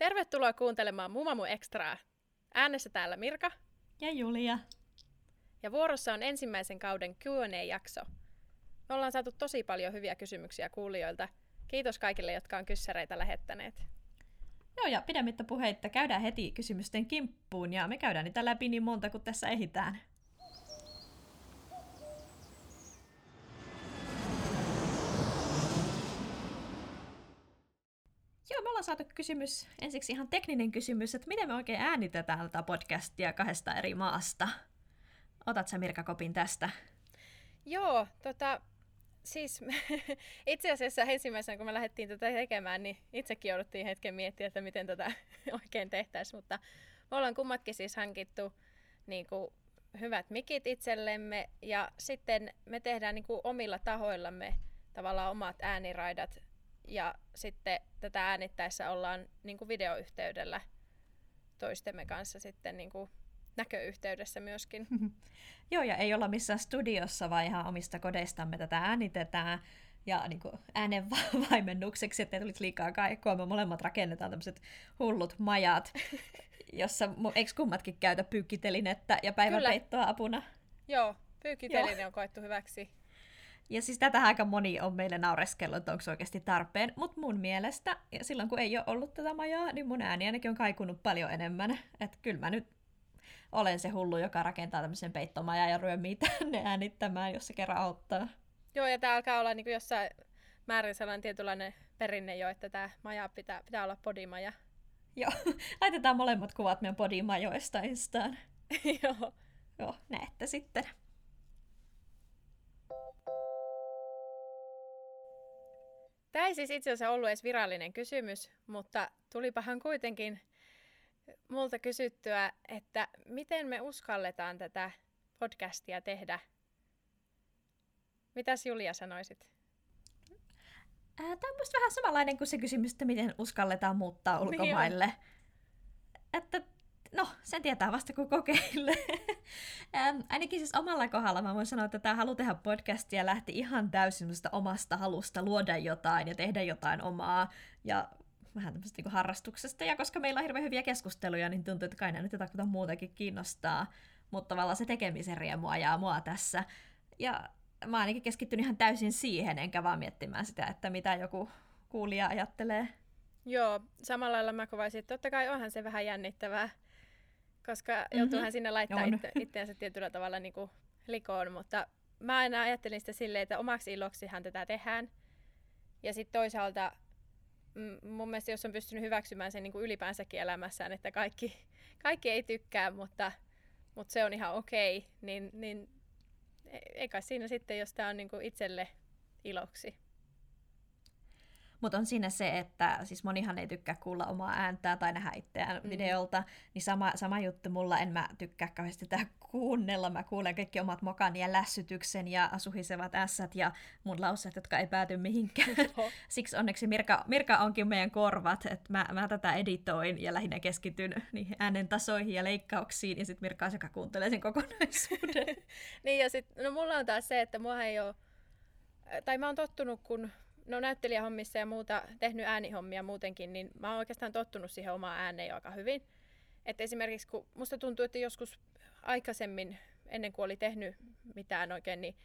Tervetuloa kuuntelemaan Mumamu Extraa. Äänessä täällä Mirka. Ja Julia. Ja vuorossa on ensimmäisen kauden Q&A-jakso. Me ollaan saatu tosi paljon hyviä kysymyksiä kuulijoilta. Kiitos kaikille, jotka on kyssäreitä lähettäneet. Joo, ja pidemmittä puheitta käydään heti kysymysten kimppuun, ja me käydään niitä läpi niin monta kuin tässä ehitään. Joo, me ollaan saatu kysymys, ensiksi ihan tekninen kysymys, että miten me oikein äänitetään tätä podcastia kahdesta eri maasta. Otat sä Mirka kopin tästä? Joo, tota, siis itse asiassa ensimmäisenä kun me lähdettiin tätä tekemään, niin itsekin jouduttiin hetken miettiä, että miten tätä oikein tehtäisiin, mutta me ollaan kummatkin siis hankittu niin kuin, hyvät mikit itsellemme ja sitten me tehdään niin kuin, omilla tahoillamme tavallaan omat ääniraidat ja sitten tätä äänittäessä ollaan niin kuin videoyhteydellä toistemme kanssa sitten niin kuin näköyhteydessä myöskin. Joo, ja ei olla missään studiossa, vaan ihan omista kodeistamme tätä äänitetään. Ja niin kuin äänen vaimennukseksi, ettei tulisi liikaa kaikkoa, me molemmat rakennetaan tämmöiset hullut majat, jossa eikö kummatkin käytä pyykkitelinettä ja päiväpeittoa apuna? Joo, pyykkiteline on koettu hyväksi. Ja siis tätä aika moni on meille naureskellut, että onko se oikeasti tarpeen. Mutta mun mielestä, ja silloin kun ei ole ollut tätä majaa, niin mun ääni ainakin on kaikunut paljon enemmän. Että kyllä mä nyt olen se hullu, joka rakentaa tämmöisen peittomajan ja ryömii tänne äänittämään, jos se kerran auttaa. Joo, ja tämä alkaa olla niin jossain määrin sellainen tietynlainen perinne jo, että tämä maja pitää, pitää olla podimaja. Joo, laitetaan molemmat kuvat meidän podimajoista Instaan. Joo. Joo, näette sitten. Tämä ei siis itse asiassa ollut edes virallinen kysymys, mutta tulipahan kuitenkin multa kysyttyä, että miten me uskalletaan tätä podcastia tehdä. Mitäs Julia sanoisit? Tämä on musta vähän samanlainen kuin se kysymys, että miten uskalletaan muuttaa niin ulkomaille. Niin että no, sen tietää vasta kun kokeilee. ainakin siis omalla kohdalla mä voin sanoa, että tämä halu tehdä podcastia lähti ihan täysin omasta halusta luoda jotain ja tehdä jotain omaa. Ja vähän tämmöistä niin harrastuksesta. Ja koska meillä on hirveän hyviä keskusteluja, niin tuntuu, että kai nyt jotakuta muutakin kiinnostaa. Mutta tavallaan se tekemisen riemu ajaa mua tässä. Ja mä ainakin keskittynyt ihan täysin siihen, enkä vaan miettimään sitä, että mitä joku kuulija ajattelee. Joo, samalla lailla mä kuvaisin, että totta kai onhan se vähän jännittävää, koska mm-hmm. joutuuhan sinne laittaa itse, itseänsä tietyllä tavalla niin kuin likoon, mutta mä aina ajattelin sitä silleen, että omaksi iloksihan tätä tehdään. Ja sitten toisaalta mun mielestä jos on pystynyt hyväksymään sen niin kuin ylipäänsäkin elämässään, että kaikki, kaikki ei tykkää, mutta, mutta se on ihan okei, okay, niin, niin eikä siinä sitten, jos tämä on niin kuin itselle iloksi. Mutta on siinä se, että siis monihan ei tykkää kuulla omaa ääntää tai nähdä itseään mm. videolta, niin sama, sama juttu mulla, en mä tykkää kauheasti tätä kuunnella. Mä kuulen kaikki omat mokani ja lässytyksen ja suhisevat ässät ja mun lauseet, jotka ei pääty mihinkään. Siksi onneksi Mirka, Mirka onkin meidän korvat, että mä, mä tätä editoin ja lähinnä keskityn niihin äänen tasoihin ja leikkauksiin ja sitten Mirka on joka kuuntelee sen kokonaisuuden. niin ja sitten, no mulla on taas se, että mua ei ole, tai mä oon tottunut, kun no näyttelijähommissa ja muuta, tehnyt äänihommia muutenkin, niin mä oon oikeastaan tottunut siihen omaan ääneen jo aika hyvin. Et esimerkiksi kun musta tuntuu, että joskus aikaisemmin, ennen kuin oli tehnyt mitään oikein, niin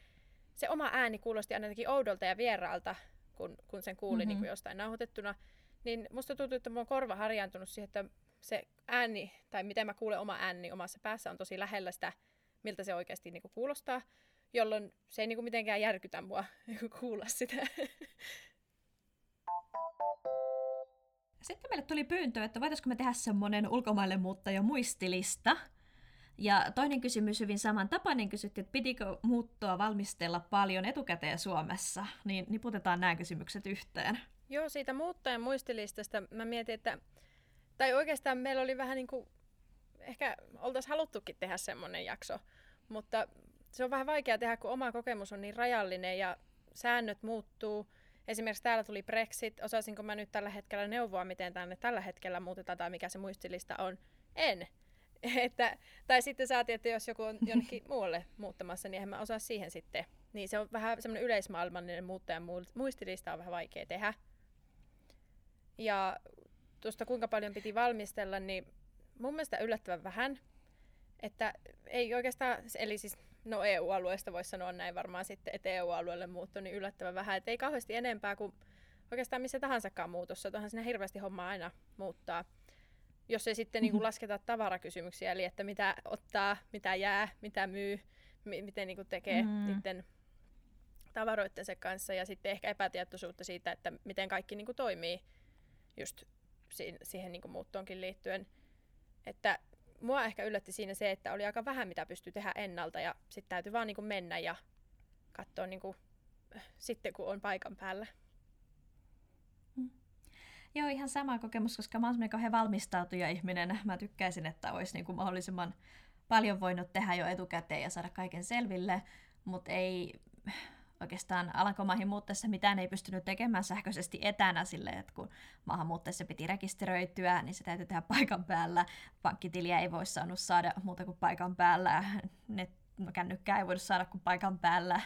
se oma ääni kuulosti aina jotenkin oudolta ja vieraalta, kun, kun sen kuuli mm-hmm. niin kuin jostain nauhoitettuna. Niin musta tuntuu, että mun on korva harjaantunut siihen, että se ääni, tai miten mä kuulen oma ääni omassa päässä, on tosi lähellä sitä, miltä se oikeasti niin kuin kuulostaa jolloin se ei niinku mitenkään järkytä mua kuulla sitä. Sitten meille tuli pyyntö, että voitaisiko me tehdä semmoinen ulkomaille muuttaja muistilista. Ja toinen kysymys hyvin samantapainen kysyttiin, että pitikö muuttoa valmistella paljon etukäteen Suomessa, niin niputetaan nämä kysymykset yhteen. Joo, siitä muuttajan muistilistasta mä mietin, että, tai oikeastaan meillä oli vähän niin kuin, ehkä oltaisiin haluttukin tehdä semmoinen jakso, mutta se on vähän vaikea tehdä, kun oma kokemus on niin rajallinen ja säännöt muuttuu. Esimerkiksi täällä tuli Brexit. Osaisinko mä nyt tällä hetkellä neuvoa, miten tänne tällä hetkellä muutetaan tai mikä se muistilista on? En. Että, tai sitten saatiin, että jos joku on jonnekin muualle muuttamassa, niin en mä osaa siihen sitten. Niin se on vähän semmoinen yleismaailmallinen muuttajan muistilista on vähän vaikea tehdä. Ja tuosta kuinka paljon piti valmistella, niin mun mielestä yllättävän vähän. Että ei oikeastaan, eli siis no EU-alueesta voisi sanoa näin varmaan sitten, että EU-alueelle muutto niin yllättävän vähän. Että ei kauheasti enempää kuin oikeastaan missä tahansakaan muutossa. Tuohan siinä hirveästi hommaa aina muuttaa. Jos ei sitten niin kuin lasketa tavarakysymyksiä, eli että mitä ottaa, mitä jää, mitä myy, m- miten niin kuin tekee mm. niiden tavaroittensa kanssa ja sitten ehkä epätietoisuutta siitä, että miten kaikki niin kuin toimii just siihen, siihen niin kuin muuttoonkin liittyen. Että mua ehkä yllätti siinä se, että oli aika vähän mitä pystyi tehdä ennalta ja sitten täytyy vaan niin kuin mennä ja katsoa niin kuin, sitten kun on paikan päällä. Mm. Joo, ihan sama kokemus, koska mä oon kauhean valmistautuja ihminen. Mä tykkäisin, että olisi niin kuin mahdollisimman paljon voinut tehdä jo etukäteen ja saada kaiken selville, mutta ei oikeastaan Alankomaihin muuttaessa mitään ei pystynyt tekemään sähköisesti etänä sille, että kun maahan muuttaessa piti rekisteröityä, niin se täytyy tehdä paikan päällä. Pankkitiliä ei voi saanut saada muuta kuin paikan päällä. Net, no, kännykkää ei voinut saada kuin paikan päällä.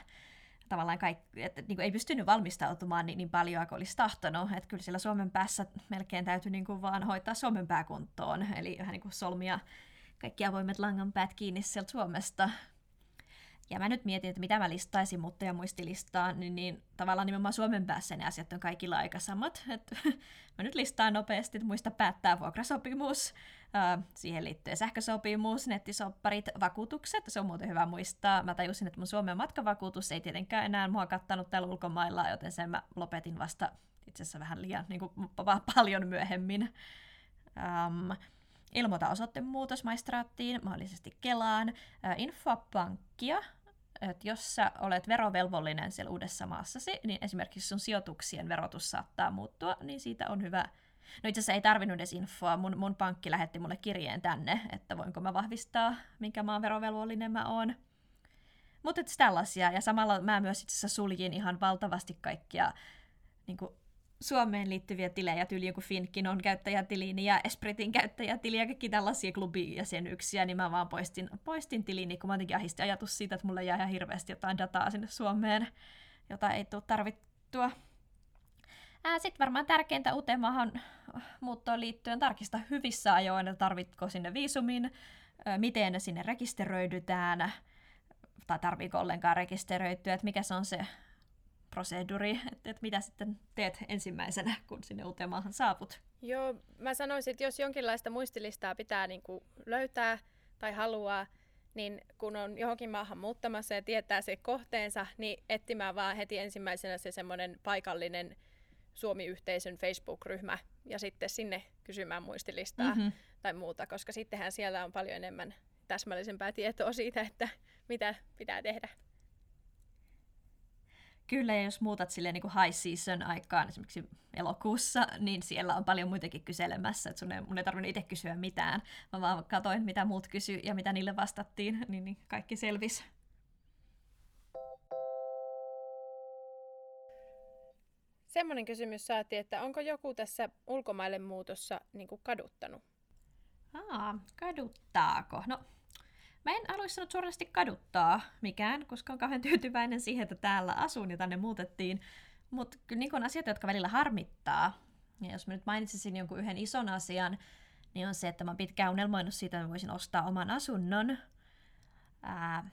Tavallaan kaikki, että niin ei pystynyt valmistautumaan niin, niin paljon kuin olisi tahtonut. Että kyllä siellä Suomen päässä melkein täytyy niin kuin vaan hoitaa Suomen pääkuntoon. Eli vähän niin kuin solmia kaikki avoimet langanpäät kiinni sieltä Suomesta ja mä nyt mietin, että mitä mä listaisin mutta ja muistilistaan, niin, niin tavallaan nimenomaan Suomen päässä ne asiat on kaikilla aika samat. Et, mä nyt listaan nopeasti, että muista päättää vuokrasopimus, äh, siihen liittyy sähkösopimus, nettisopparit, vakuutukset, se on muuten hyvä muistaa. Mä tajusin, että mun Suomen matkavakuutus ei tietenkään enää mua kattanut täällä ulkomailla, joten sen mä lopetin vasta itse asiassa vähän liian niin kuin, paljon myöhemmin. Um, ilmoita osoitteen muutos maistraattiin, mahdollisesti Kelaan, äh, infoa pankkia, että jos sä olet verovelvollinen siellä uudessa maassasi, niin esimerkiksi sun sijoituksien verotus saattaa muuttua, niin siitä on hyvä. No itse asiassa ei tarvinnut edes infoa. Mun, mun pankki lähetti mulle kirjeen tänne, että voinko mä vahvistaa, minkä maan verovelvollinen mä oon. Mutta tällaisia. Ja samalla mä myös itse asiassa suljin ihan valtavasti kaikkia niin kuin Suomeen liittyviä tilejä, tyyli joku Finkinon käyttäjätiliin niin ja Espritin käyttäjätili ja kaikki tällaisia klubijäsenyksiä, niin mä vaan poistin, poistin tilini, kun mä jotenkin ahisti ajatus siitä, että mulle jää ihan hirveästi jotain dataa sinne Suomeen, jota ei tule tarvittua. Sitten varmaan tärkeintä uuteen maahan muuttoon liittyen tarkistaa hyvissä ajoin, että tarvitko sinne viisumin, miten sinne rekisteröidytään, tai tarviiko ollenkaan rekisteröityä, että mikä se on se proseduri, että, että mitä sitten teet ensimmäisenä, kun sinne uuteen maahan saaput? Joo, mä sanoisin, että jos jonkinlaista muistilistaa pitää niin kuin löytää tai haluaa, niin kun on johonkin maahan muuttamassa ja tietää se kohteensa, niin etsimään vaan heti ensimmäisenä se semmoinen paikallinen Suomi-yhteisön Facebook-ryhmä ja sitten sinne kysymään muistilistaa mm-hmm. tai muuta, koska sittenhän siellä on paljon enemmän täsmällisempää tietoa siitä, että mitä pitää tehdä. Kyllä, ja jos muutat silleen niin kuin high season aikaan, esimerkiksi elokuussa, niin siellä on paljon muitakin kyselemässä, että sun ei, mun ei tarvinnut itse kysyä mitään. Mä vaan katsoin, mitä muut kysy ja mitä niille vastattiin, niin, niin kaikki selvisi. Semmoinen kysymys saatiin, että onko joku tässä ulkomaille muutossa niin kuin kaduttanut? Aa, kaduttaako? No, Mä en aluksi sanonut suorasti kaduttaa mikään, koska on kauhean tyytyväinen siihen, että täällä asun ja tänne muutettiin. Mutta kyllä niin on asiat, jotka välillä harmittaa. Ja jos mä nyt mainitsisin jonkun yhden ison asian, niin on se, että mä oon pitkään unelmoinut siitä, että mä voisin ostaa oman asunnon. Ää,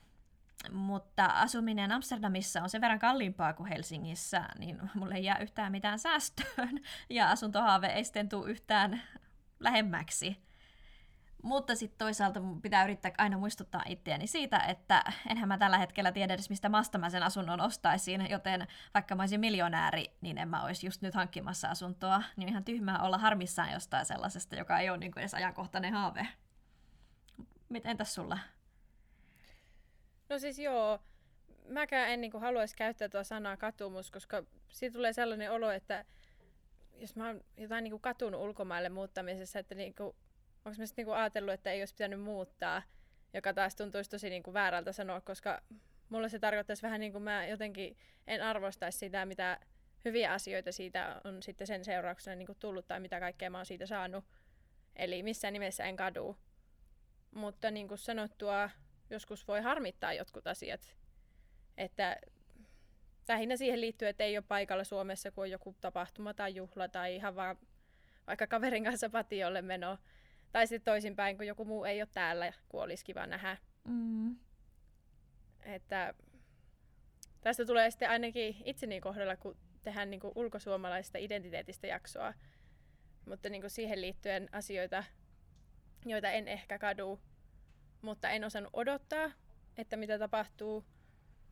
mutta asuminen Amsterdamissa on sen verran kalliimpaa kuin Helsingissä, niin mulle ei jää yhtään mitään säästöön. Ja asuntohaave ei sitten tule yhtään lähemmäksi. Mutta sitten toisaalta pitää yrittää aina muistuttaa itseäni siitä, että enhän mä tällä hetkellä tiedä edes, mistä maasta mä sen asunnon ostaisin, joten vaikka mä olisin miljonääri, niin en mä olisi just nyt hankkimassa asuntoa. Niin ihan tyhmää olla harmissaan jostain sellaisesta, joka ei ole niin edes ajankohtainen haave. Miten tässä sulla? No siis joo, mäkään en niin haluaisi käyttää tuota sanaa katumus, koska siitä tulee sellainen olo, että jos mä oon jotain niin katunut ulkomaille muuttamisessa, että niin onko mä sitten niinku ajatellut, että ei olisi pitänyt muuttaa, joka taas tuntuisi tosi niinku väärältä sanoa, koska mulle se tarkoittaisi vähän niin kuin mä jotenkin en arvostaisi sitä, mitä hyviä asioita siitä on sitten sen seurauksena niin kuin tullut tai mitä kaikkea mä oon siitä saanut. Eli missään nimessä en kadu. Mutta niin kuin sanottua, joskus voi harmittaa jotkut asiat. Että lähinnä siihen liittyy, että ei ole paikalla Suomessa, kun on joku tapahtuma tai juhla tai ihan vaan vaikka kaverin kanssa patiolle meno. Tai sitten toisinpäin, kun joku muu ei ole täällä, kun olisi kiva nähdä. Mm. Että tästä tulee sitten ainakin itseni kohdalla, kun tehdään niin kuin ulkosuomalaisesta identiteetistä jaksoa, mutta niin kuin siihen liittyen asioita, joita en ehkä kadu, mutta en osannut odottaa, että mitä tapahtuu.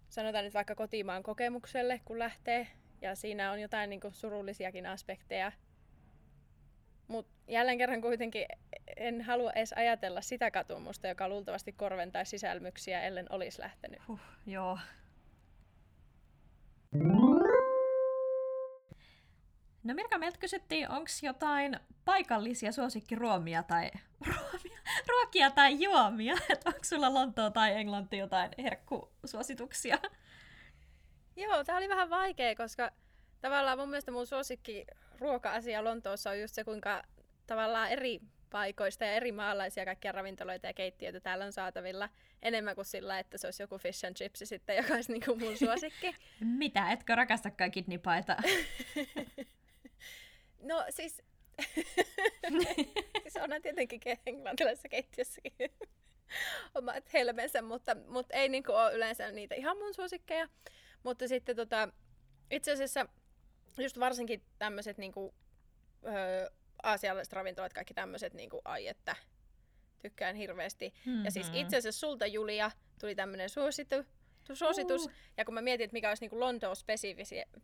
Sanotaan nyt vaikka kotimaan kokemukselle, kun lähtee, ja siinä on jotain niin kuin surullisiakin aspekteja. Mutta jälleen kerran kuitenkin en halua edes ajatella sitä katumusta, joka luultavasti korventaisi sisälmyksiä, ellen olisi lähtenyt. Huh, joo. No Mirka, meiltä kysyttiin, onko jotain paikallisia suosikkiruomia tai ruomia, ruokia tai juomia? Että onko sulla Lontoa tai Englanti jotain herkkusuosituksia? Joo, tämä oli vähän vaikea, koska tavallaan mun mielestä mun suosikki ruoka-asia Lontoossa on just se, kuinka tavallaan eri paikoista ja eri maalaisia kaikkia ravintoloita ja keittiöitä täällä on saatavilla enemmän kuin sillä, että se olisi joku fish and chips sitten, joka olisi niin kuin mun suosikki. Mitä, etkö rakastakaan kidneypaita? no siis, siis onhan tietenkin englantilaisessa keittiössäkin omat helmensä, mutta, mutta ei niin ole yleensä niitä ihan mun suosikkeja. Mutta sitten tota, itse asiassa just varsinkin tämmöiset niinku, öö, aasialaiset ravintolat, kaikki tämmöiset, niinku, ai että tykkään hirveästi. Mm-hmm. Ja siis mm-hmm. itse asiassa sulta Julia tuli tämmöinen suositu, suositus, uh. ja kun mä mietin, että mikä olisi niinku Lontoon spesifi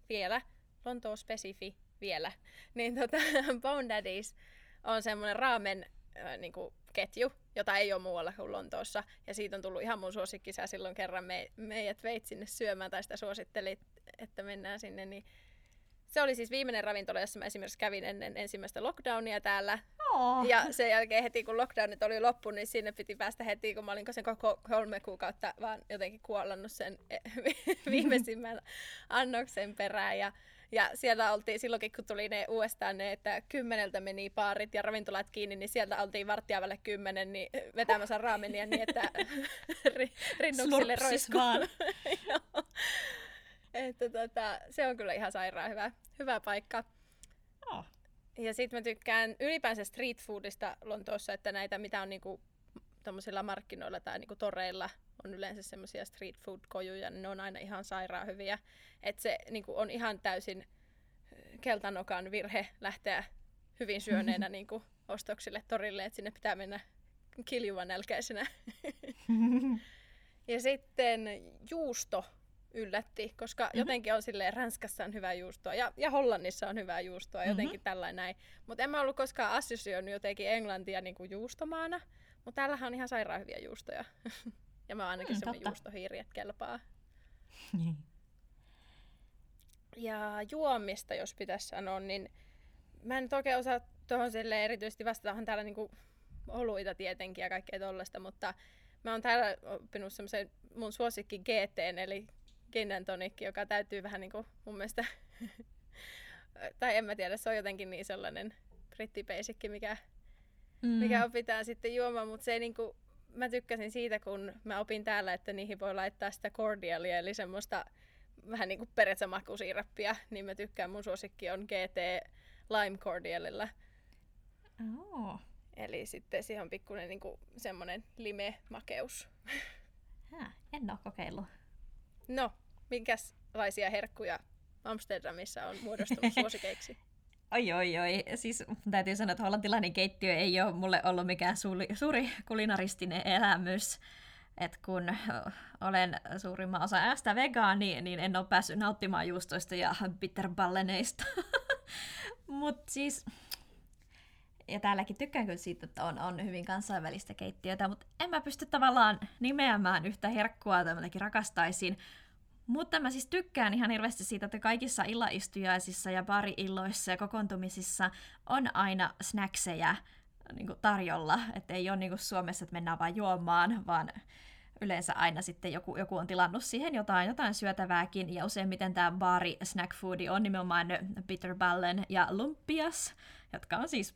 vielä, Lontoon spesifi vielä, niin tota, Bone Daddies on semmoinen raamen äh, niinku, ketju, jota ei ole muualla kuin Lontoossa. Ja siitä on tullut ihan mun suosikki. Sä silloin kerran me, meidät veit sinne syömään tai sitä suosittelit, että mennään sinne. Niin se oli siis viimeinen ravintola, jossa mä esimerkiksi kävin ennen ensimmäistä lockdownia täällä. Oh. Ja sen jälkeen heti kun lockdownit oli loppu, niin sinne piti päästä heti, kun mä olin sen koko kolme kuukautta vaan jotenkin kuollannut sen viimeisimmän annoksen perään. Ja ja siellä oltiin silloinkin, kun tuli ne uudestaan ne, että kymmeneltä meni paarit ja ravintolat kiinni, niin sieltä oltiin varttiavalle kymmenen niin vetämässä raamenia niin, että rinnuksille roiskuu. vaan. Että tota, se on kyllä ihan sairaan hyvä, hyvä paikka. Oh. Ja sitten mä tykkään ylipäänsä street foodista Lontoossa, että näitä mitä on niinku markkinoilla tai niinku toreilla on yleensä semmoisia street food kojuja, niin ne on aina ihan sairaan hyviä. Että se niin kuin, on ihan täysin keltanokan virhe lähteä hyvin syöneenä niin kuin, ostoksille torille, että sinne pitää mennä kiljuvan nälkäisenä. ja sitten juusto yllätti, koska mm-hmm. jotenkin on silleen, Ranskassa on hyvää juustoa ja, ja Hollannissa on hyvää juustoa, jotenkin mm-hmm. tällainen näin. Mutta en mä ollut koskaan assosioinut jotenkin Englantia niin kuin juustomaana, mutta täällähän on ihan sairaan hyviä juustoja. Ja mä oon ainakin mm, semmoinen juustohiiri, että kelpaa. Niin. Ja juomista, jos pitäisi sanoa, niin mä en nyt oikein osaa tuohon sille erityisesti vastata. täällä niinku oluita tietenkin ja kaikkea tollasta, mutta mä oon täällä oppinut semmoisen mun suosikki GT, eli Gin Tonic, joka täytyy vähän niinku mun mielestä, tai en mä tiedä, se on jotenkin niin sellainen brittipeisikki, mikä, mm. mikä opitaan sitten juomaan, mutta se ei niinku, mä tykkäsin siitä, kun mä opin täällä, että niihin voi laittaa sitä cordialia, eli semmoista vähän niin kuin peretsämakusiirappia, niin mä tykkään, mun suosikki on GT Lime Cordialilla. Oh. Eli sitten siihen on pikkuinen niin kuin semmoinen lime-makeus. Hää, en ole kokeillut. No, minkälaisia herkkuja Amsterdamissa on muodostunut suosikeiksi? Oi, oi, oi. Siis täytyy sanoa, että hollantilainen keittiö ei ole mulle ollut mikään suuri, suuri kulinaristinen elämys. Et kun olen suurimman osa äästä vegaani, niin en ole päässyt nauttimaan juustoista ja bitterballeneista. Mutta siis, ja täälläkin tykkään kyllä siitä, että on, on hyvin kansainvälistä keittiötä, mutta en mä pysty tavallaan nimeämään yhtä herkkua, jota rakastaisin. Mutta mä siis tykkään ihan hirveästi siitä, että kaikissa illaistujaisissa ja bari-illoissa ja kokoontumisissa on aina snackseja niin tarjolla. Että ei ole niin kuin Suomessa, että mennään vain juomaan, vaan yleensä aina sitten joku, joku on tilannut siihen jotain, jotain syötävääkin. Ja useimmiten tämä baari snack foodi on nimenomaan Peter Ballen ja Lumpias, jotka on siis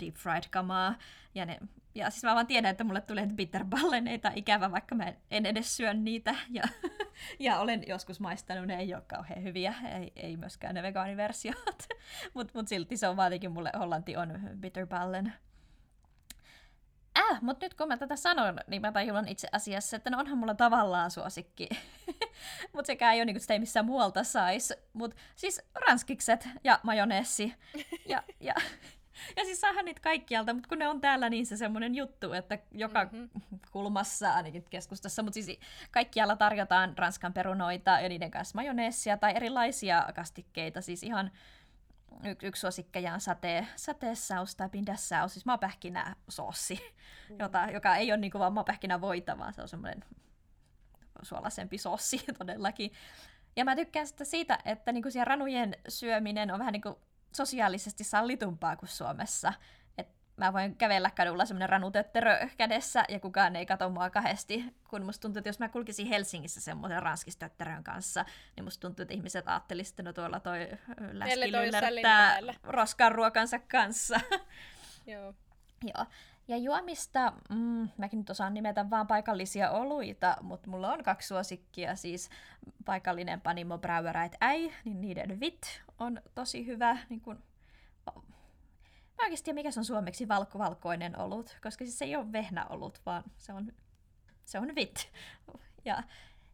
deep fried kamaa. Ja, ne, ja siis mä vaan tiedän, että mulle tulee bitterballeneita ikävä, vaikka mä en edes syö niitä. Ja ja olen joskus maistanut, ne ei ole kauhean hyviä, ei, ei myöskään ne vegaaniversiot, mutta mut silti se on vaatikin mulle, Hollanti on bitterballen. Äh, mutta nyt kun mä tätä sanon, niin mä tajuan itse asiassa, että no onhan mulla tavallaan suosikki. mutta sekään ei ole niin kuin sitä ei missään muualta saisi. Mutta siis ranskikset ja majoneessi. Ja, ja ja siis saahan niitä kaikkialta, mutta kun ne on täällä niin se semmoinen juttu, että joka mm-hmm. kulmassa, ainakin keskustassa, mutta siis kaikkialla tarjotaan ranskan perunoita ja niiden kanssa majoneessia tai erilaisia kastikkeita, siis ihan y- yksi suosikkeja on sate, sateessaus tai pindassaus, siis maapähkinä soossi, mm. jota, joka ei ole niinku vaan maapähkinä voita, vaan se on semmoinen suolaisempi sossi todellakin. Ja mä tykkään sitä siitä, että niinku siellä ranujen syöminen on vähän niinku sosiaalisesti sallitumpaa kuin Suomessa. Et mä voin kävellä kadulla semmoinen ranutötterö kädessä ja kukaan ei katso mua kahdesti, kun musta tuntuu, että jos mä kulkisin Helsingissä semmoisen ranskistötterön kanssa, niin musta tuntuu, että ihmiset ajattelisivat, että no tuolla toi läski lyllertää roskan ruokansa kanssa. Joo. Joo. Ja juomista, mm, mäkin nyt osaan nimetä vaan paikallisia oluita, mutta mulla on kaksi suosikkia, siis paikallinen Panimo Brauereit Äi, niin niiden vit on tosi hyvä. Niin kun, mä oikeasti tiedä, mikä se on suomeksi valko-valkoinen olut, koska siis se ei ole vehnäolut, vaan se on, se on vit. Ja,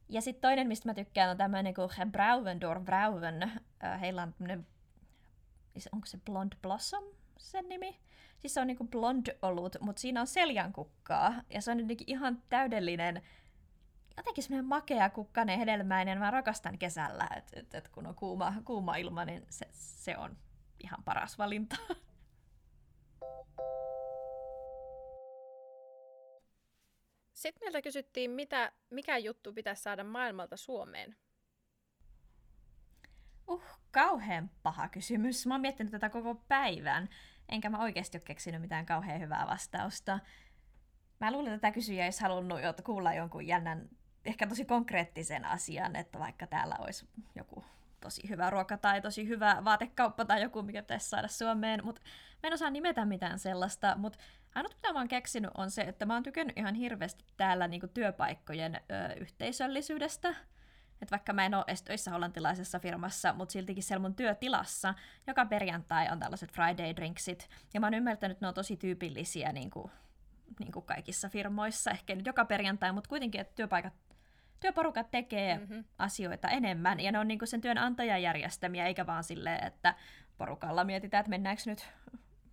ja sitten toinen, mistä mä tykkään, on tämmöinen kuin Brauvendor Brauven. Heillä on tämmöinen, onko se Blond Blossom sen nimi? Siis se on niinku blond-olut, mutta siinä on seljankukkaa. Ja se on jotenkin ihan täydellinen, jotenkin semmoinen makea, kukkainen, hedelmäinen. Mä rakastan kesällä, että et, et kun on kuuma, kuuma ilma, niin se, se on ihan paras valinta. Sitten meiltä kysyttiin, mitä, mikä juttu pitäisi saada maailmalta Suomeen. Uh, kauhean paha kysymys. Mä oon miettinyt tätä koko päivän enkä mä oikeasti ole keksinyt mitään kauhean hyvää vastausta. Mä luulen, että tämä kysyjä olisi halunnut kuulla jonkun jännän, ehkä tosi konkreettisen asian, että vaikka täällä olisi joku tosi hyvä ruoka tai tosi hyvä vaatekauppa tai joku, mikä pitäisi saada Suomeen, mutta mä en osaa nimetä mitään sellaista, mutta ainut mitä mä oon keksinyt on se, että mä oon tykännyt ihan hirveästi täällä niinku työpaikkojen ö, yhteisöllisyydestä. Että vaikka mä en ole edes töissä hollantilaisessa firmassa, mutta siltikin siellä mun työtilassa joka perjantai on tällaiset Friday drinksit. Ja mä oon ymmärtänyt, että ne on tosi tyypillisiä niin kuin, niin kuin kaikissa firmoissa. Ehkä nyt joka perjantai, mutta kuitenkin, että työpaikat työporukat tekee mm-hmm. asioita enemmän, ja ne on niin kuin sen työnantajan järjestämiä, eikä vaan silleen, että porukalla mietitään, että mennäänkö nyt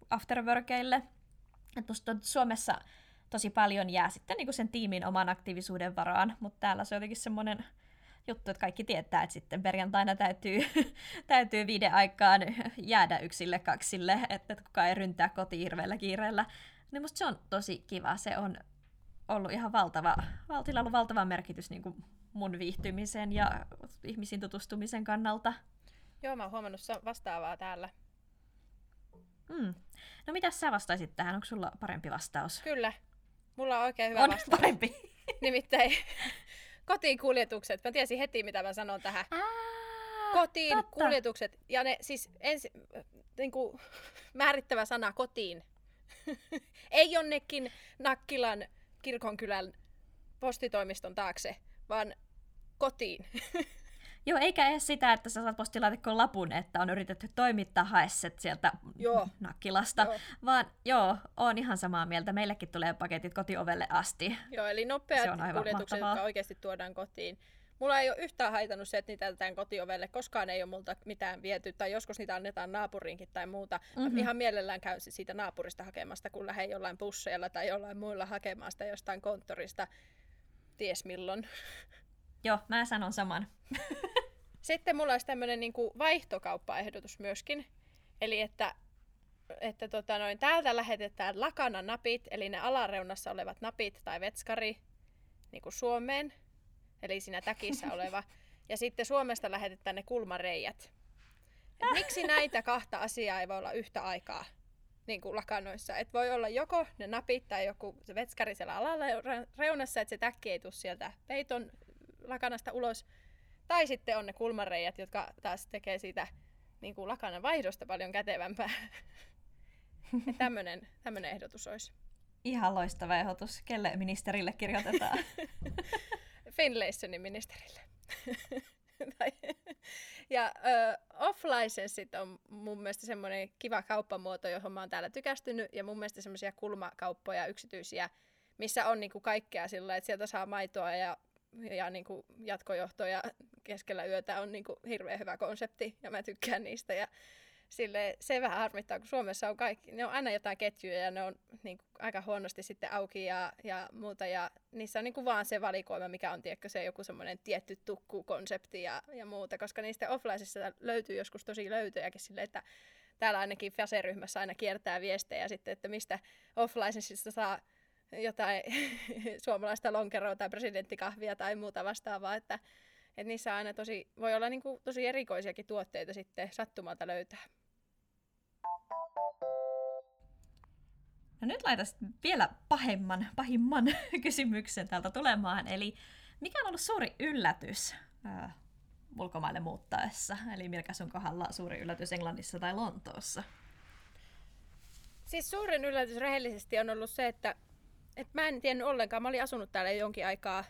afterworkeille. Että musta Suomessa tosi paljon jää sitten niin kuin sen tiimin oman aktiivisuuden varaan, mutta täällä se on jotenkin semmoinen juttu, että kaikki tietää, että sitten perjantaina täytyy, täytyy viiden aikaan jäädä yksille kaksille, että kukaan ei ryntää kotiin hirveällä kiireellä. Niin musta se on tosi kiva. Se on ollut ihan valtava, valtilla ollut valtava merkitys niin kuin mun viihtymisen ja ihmisiin tutustumisen kannalta. Joo, mä oon huomannut vastaavaa täällä. Mm. No mitä sä vastaisit tähän? Onko sulla parempi vastaus? Kyllä. Mulla on oikein hyvä on vastaus. parempi. Nimittäin kotiin kuljetukset. Mä tiesin heti, mitä mä sanon tähän. Aa, kotiin totta. kuljetukset. Ja ne siis ensi, niin kuin, määrittävä sana kotiin. Ei jonnekin Nakkilan kirkonkylän postitoimiston taakse, vaan kotiin. Joo, eikä edes sitä, että sä saat postilaatikkoon lapun, että on yritetty toimittaa haesset sieltä joo. Nakkilasta, joo. vaan joo, on ihan samaa mieltä. Meillekin tulee paketit kotiovelle asti. Joo, eli nopeat kuljetukset, jotka oikeasti tuodaan kotiin. Mulla ei ole yhtään haitannut se, että niitä jätetään kotiovelle. Koskaan ei ole multa mitään viety, tai joskus niitä annetaan naapuriinkin tai muuta. Mm-hmm. Ihan mielellään käyn siitä naapurista hakemasta, kun lähden jollain busseilla tai jollain muilla hakemaan sitä jostain konttorista. Ties milloin. Joo, mä sanon saman. Sitten mulla olisi tämmöinen niin vaihtokauppaehdotus myöskin. Eli että, että tota noin, täältä lähetetään lakana-napit, eli ne alareunassa olevat napit tai vetskari niin kuin Suomeen, eli siinä täkissä oleva. Ja sitten Suomesta lähetetään ne kulmareijät. Et miksi näitä kahta asiaa ei voi olla yhtä aikaa niin kuin lakanoissa? Et voi olla joko ne napit tai joku se vetskari siellä alareunassa, että se täkki ei tule sieltä peiton lakanasta ulos. Tai sitten on ne kulmareijät, jotka taas tekee siitä niin kuin lakanan vaihdosta paljon kätevämpää. tämmöinen ehdotus olisi. Ihan loistava ehdotus. Kelle ministerille kirjoitetaan? Finlaysonin ministerille. ja ö, off-licenssit on mun mielestä semmoinen kiva kauppamuoto, johon mä oon täällä tykästynyt, ja mun mielestä semmoisia kulmakauppoja yksityisiä, missä on niinku kaikkea sillä, että sieltä saa maitoa ja, ja niinku jatkojohtoja keskellä yötä on niinku hirveän hyvä konsepti, ja mä tykkään niistä, ja sille, se vähän harmittaa, kun Suomessa on kaikki, ne on aina jotain ketjuja ja ne on niin kuin, aika huonosti sitten auki ja, ja muuta. Ja niissä on niin kuin, vaan se valikoima, mikä on tiedätkö, se joku semmoinen tietty tukkukonsepti ja, ja muuta, koska niistä offlineissa löytyy joskus tosi löytöjäkin sille, että täällä ainakin Fase-ryhmässä aina kiertää viestejä sitten, että mistä offlineissa saa jotain suomalaista lonkeroa tai presidenttikahvia tai muuta vastaavaa, että, että niissä aina tosi, voi olla niin kuin, tosi erikoisiakin tuotteita sitten sattumalta löytää. No nyt laitan vielä pahemman, pahimman kysymyksen täältä tulemaan. Eli mikä on ollut suuri yllätys äh, ulkomaille muuttaessa? Eli mikä sun kohdalla suuri yllätys Englannissa tai Lontoossa? Siis suurin yllätys rehellisesti on ollut se, että, että mä en tiennyt ollenkaan. Mä olin asunut täällä jonkin aikaa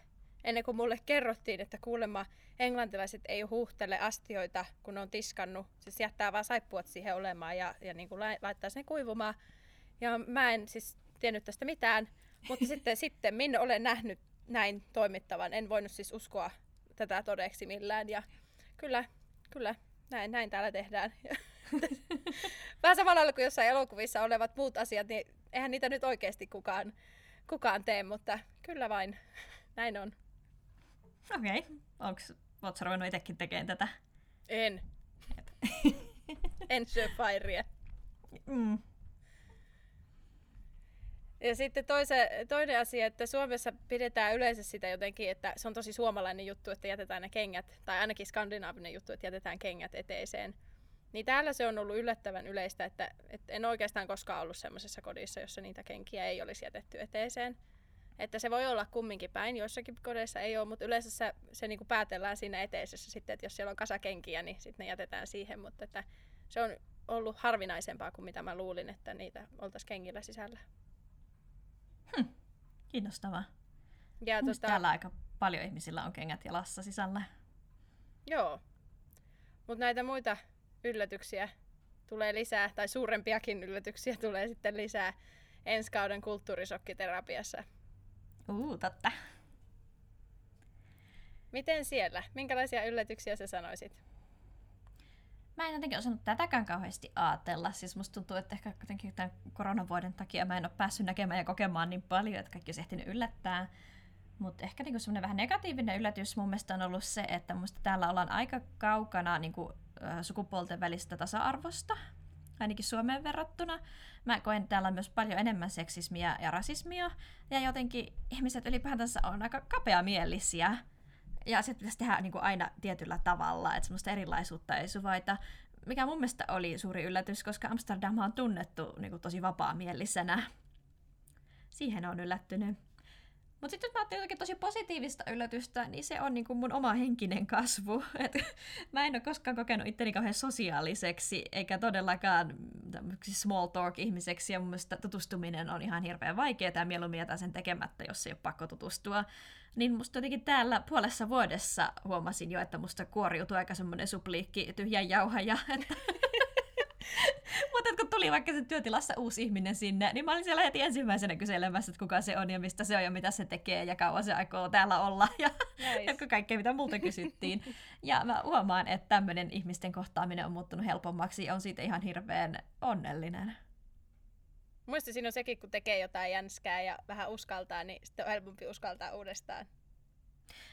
ennen kuin mulle kerrottiin, että kuulemma englantilaiset ei huuhtele astioita, kun on tiskannut. Siis jättää vaan saippuat siihen olemaan ja, ja niin kuin laittaa sen kuivumaan. Ja mä en siis tiennyt tästä mitään, mutta sitten, sitten minne olen nähnyt näin toimittavan. En voinut siis uskoa tätä todeksi millään. Ja kyllä, kyllä, näin, näin täällä tehdään. Vähän samalla lailla kuin jossain elokuvissa olevat muut asiat, niin eihän niitä nyt oikeasti kukaan, kukaan tee, mutta kyllä vain näin on. Okei. Okay. Onks, ootko ruvennut itsekin tekemään tätä? En. en syö fairia. Mm. Ja sitten toise, toinen asia, että Suomessa pidetään yleensä sitä jotenkin, että se on tosi suomalainen juttu, että jätetään ne kengät, tai ainakin skandinaavinen juttu, että jätetään kengät eteiseen. Niin täällä se on ollut yllättävän yleistä, että, että en oikeastaan koskaan ollut semmoisessa kodissa, jossa niitä kenkiä ei olisi jätetty eteiseen. Että se voi olla kumminkin päin, joissakin kodeissa ei ole, mutta yleensä se, se niin kuin päätellään siinä eteisessä sitten, että jos siellä on kasakenkiä, niin sitten ne jätetään siihen, mutta että se on ollut harvinaisempaa kuin mitä mä luulin, että niitä oltaisiin kengillä sisällä. Hm, kiinnostavaa. Ja tota... Täällä aika paljon ihmisillä on kengät jalassa sisällä. Joo, mutta näitä muita yllätyksiä tulee lisää, tai suurempiakin yllätyksiä tulee sitten lisää ensi kauden kulttuurisokkiterapiassa. Uu, totta. Miten siellä? Minkälaisia yllätyksiä sä sanoisit? Mä en jotenkin osannut tätäkään kauheasti ajatella. Siis musta tuntuu, että ehkä jotenkin tämän koronavuoden takia mä en ole päässyt näkemään ja kokemaan niin paljon, että kaikki on ehtinyt yllättää. Mutta ehkä niinku semmoinen vähän negatiivinen yllätys mun mielestä on ollut se, että musta täällä ollaan aika kaukana niinku, sukupuolten välistä tasa-arvosta ainakin Suomeen verrattuna. Mä koen täällä myös paljon enemmän seksismiä ja rasismia, ja jotenkin ihmiset ylipäätänsä on aika kapeamielisiä. Ja se pitäisi tehdä niin kuin aina tietyllä tavalla, että semmoista erilaisuutta ei suvaita, mikä mun mielestä oli suuri yllätys, koska Amsterdam on tunnettu niin kuin tosi vapaamielisenä. Siihen on yllättynyt. Mutta sitten jos mä ajattelin jotakin tosi positiivista yllätystä, niin se on niinku mun oma henkinen kasvu. Et mä en ole koskaan kokenut itteni kauhean sosiaaliseksi, eikä todellakaan small talk-ihmiseksi, ja mun mielestä tutustuminen on ihan hirveän vaikeaa, ja mieluummin jätän sen tekemättä, jos ei ole pakko tutustua. Niin musta jotenkin täällä puolessa vuodessa huomasin jo, että musta kuoriutui aika semmoinen supliikki tyhjän jauhaja, että Mutta kun tuli vaikka se työtilassa uusi ihminen sinne, niin mä olin siellä heti ensimmäisenä kyselemässä, että kuka se on ja mistä se on ja mitä se tekee ja kauan se aikoo täällä olla ja nice. kaikkea mitä multa kysyttiin. ja mä huomaan, että tämmöinen ihmisten kohtaaminen on muuttunut helpommaksi ja on siitä ihan hirveän onnellinen. Muista siinä on sekin, kun tekee jotain jänskää ja vähän uskaltaa, niin sitten on helpompi uskaltaa uudestaan.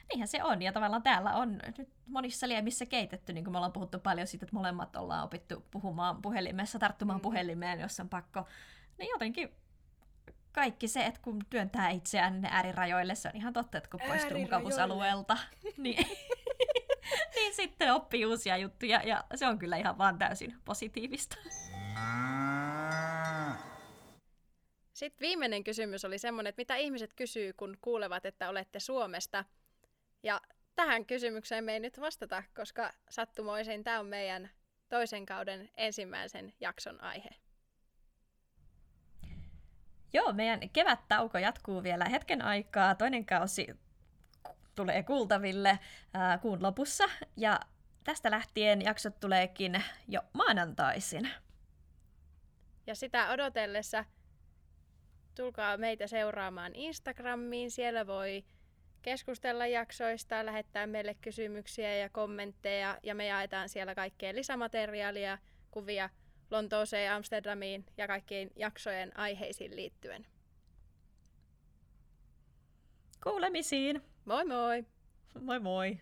Niinhän se on, ja tavallaan täällä on nyt monissa liemissä keitetty, niin kuin me ollaan puhuttu paljon siitä, että molemmat ollaan opittu puhumaan puhelimessa, tarttumaan mm. puhelimeen, jos on pakko. Niin jotenkin kaikki se, että kun työntää itseään ne äärirajoille, se on ihan totta, että kun poistuu mukavuusalueelta, niin, niin sitten oppii uusia juttuja, ja se on kyllä ihan vaan täysin positiivista. Sitten viimeinen kysymys oli semmoinen, että mitä ihmiset kysyy, kun kuulevat, että olette Suomesta – ja tähän kysymykseen me ei nyt vastata, koska sattumoisin tämä on meidän toisen kauden ensimmäisen jakson aihe. Joo, meidän kevättauko jatkuu vielä hetken aikaa. Toinen kausi tulee kuultaville ää, kuun lopussa. Ja tästä lähtien jaksot tuleekin jo maanantaisin. Ja sitä odotellessa tulkaa meitä seuraamaan Instagramiin. Siellä voi keskustella jaksoista, lähettää meille kysymyksiä ja kommentteja ja me jaetaan siellä kaikkea lisämateriaalia, kuvia Lontooseen, Amsterdamiin ja kaikkiin jaksojen aiheisiin liittyen. Kuulemisiin! Moi moi! Moi moi!